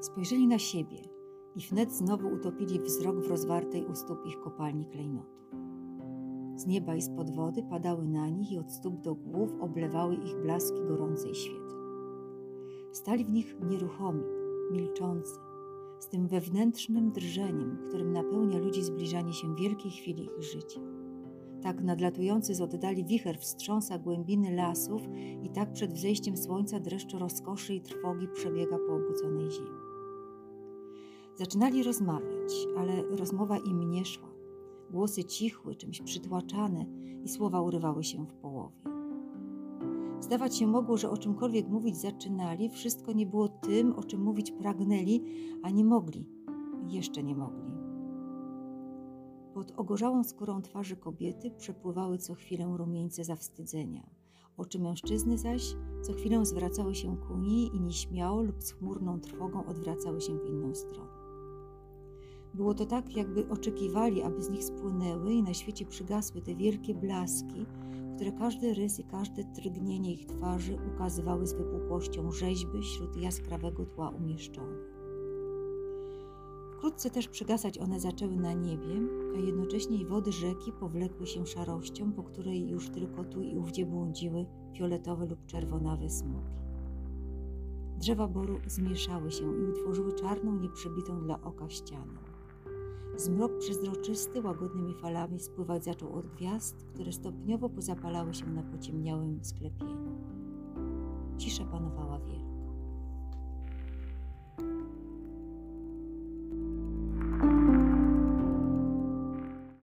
Spojrzeli na siebie i wnet znowu utopili wzrok w rozwartej u stóp ich kopalni klejnotu. Z nieba i spod wody padały na nich i od stóp do głów oblewały ich blaski gorącej świetle. Stali w nich nieruchomi, milczący, z tym wewnętrznym drżeniem, którym napełnia ludzi zbliżanie się wielkiej chwili ich życia. Tak nadlatujący z oddali wicher wstrząsa głębiny lasów i tak przed wzejściem słońca dreszcz rozkoszy i trwogi przebiega po obudzonej ziemi. Zaczynali rozmawiać, ale rozmowa im nie szła. Głosy cichły, czymś przytłaczane i słowa urywały się w połowie. Zdawać się mogło, że o czymkolwiek mówić zaczynali, wszystko nie było tym, o czym mówić pragnęli, a nie mogli, jeszcze nie mogli. Pod ogorzałą skórą twarzy kobiety przepływały co chwilę rumieńce zawstydzenia. Oczy mężczyzny zaś co chwilę zwracały się ku niej i nieśmiało lub z chmurną trwogą odwracały się w inną stronę. Było to tak, jakby oczekiwali, aby z nich spłynęły i na świecie przygasły te wielkie blaski, które każdy rys i każde drgnienie ich twarzy ukazywały z wypukłością rzeźby wśród jaskrawego tła umieszczone. Wkrótce też przygasać one zaczęły na niebie, a jednocześnie wody rzeki powlekły się szarością, po której już tylko tu i ówdzie błądziły fioletowe lub czerwonawe smugi. Drzewa boru zmieszały się i utworzyły czarną, nieprzebitą dla oka ścianę. Zmrok przezroczysty łagodnymi falami spływać zaczął od gwiazd, które stopniowo pozapalały się na pociemniałym sklepieniu. Cisza panowała wielka.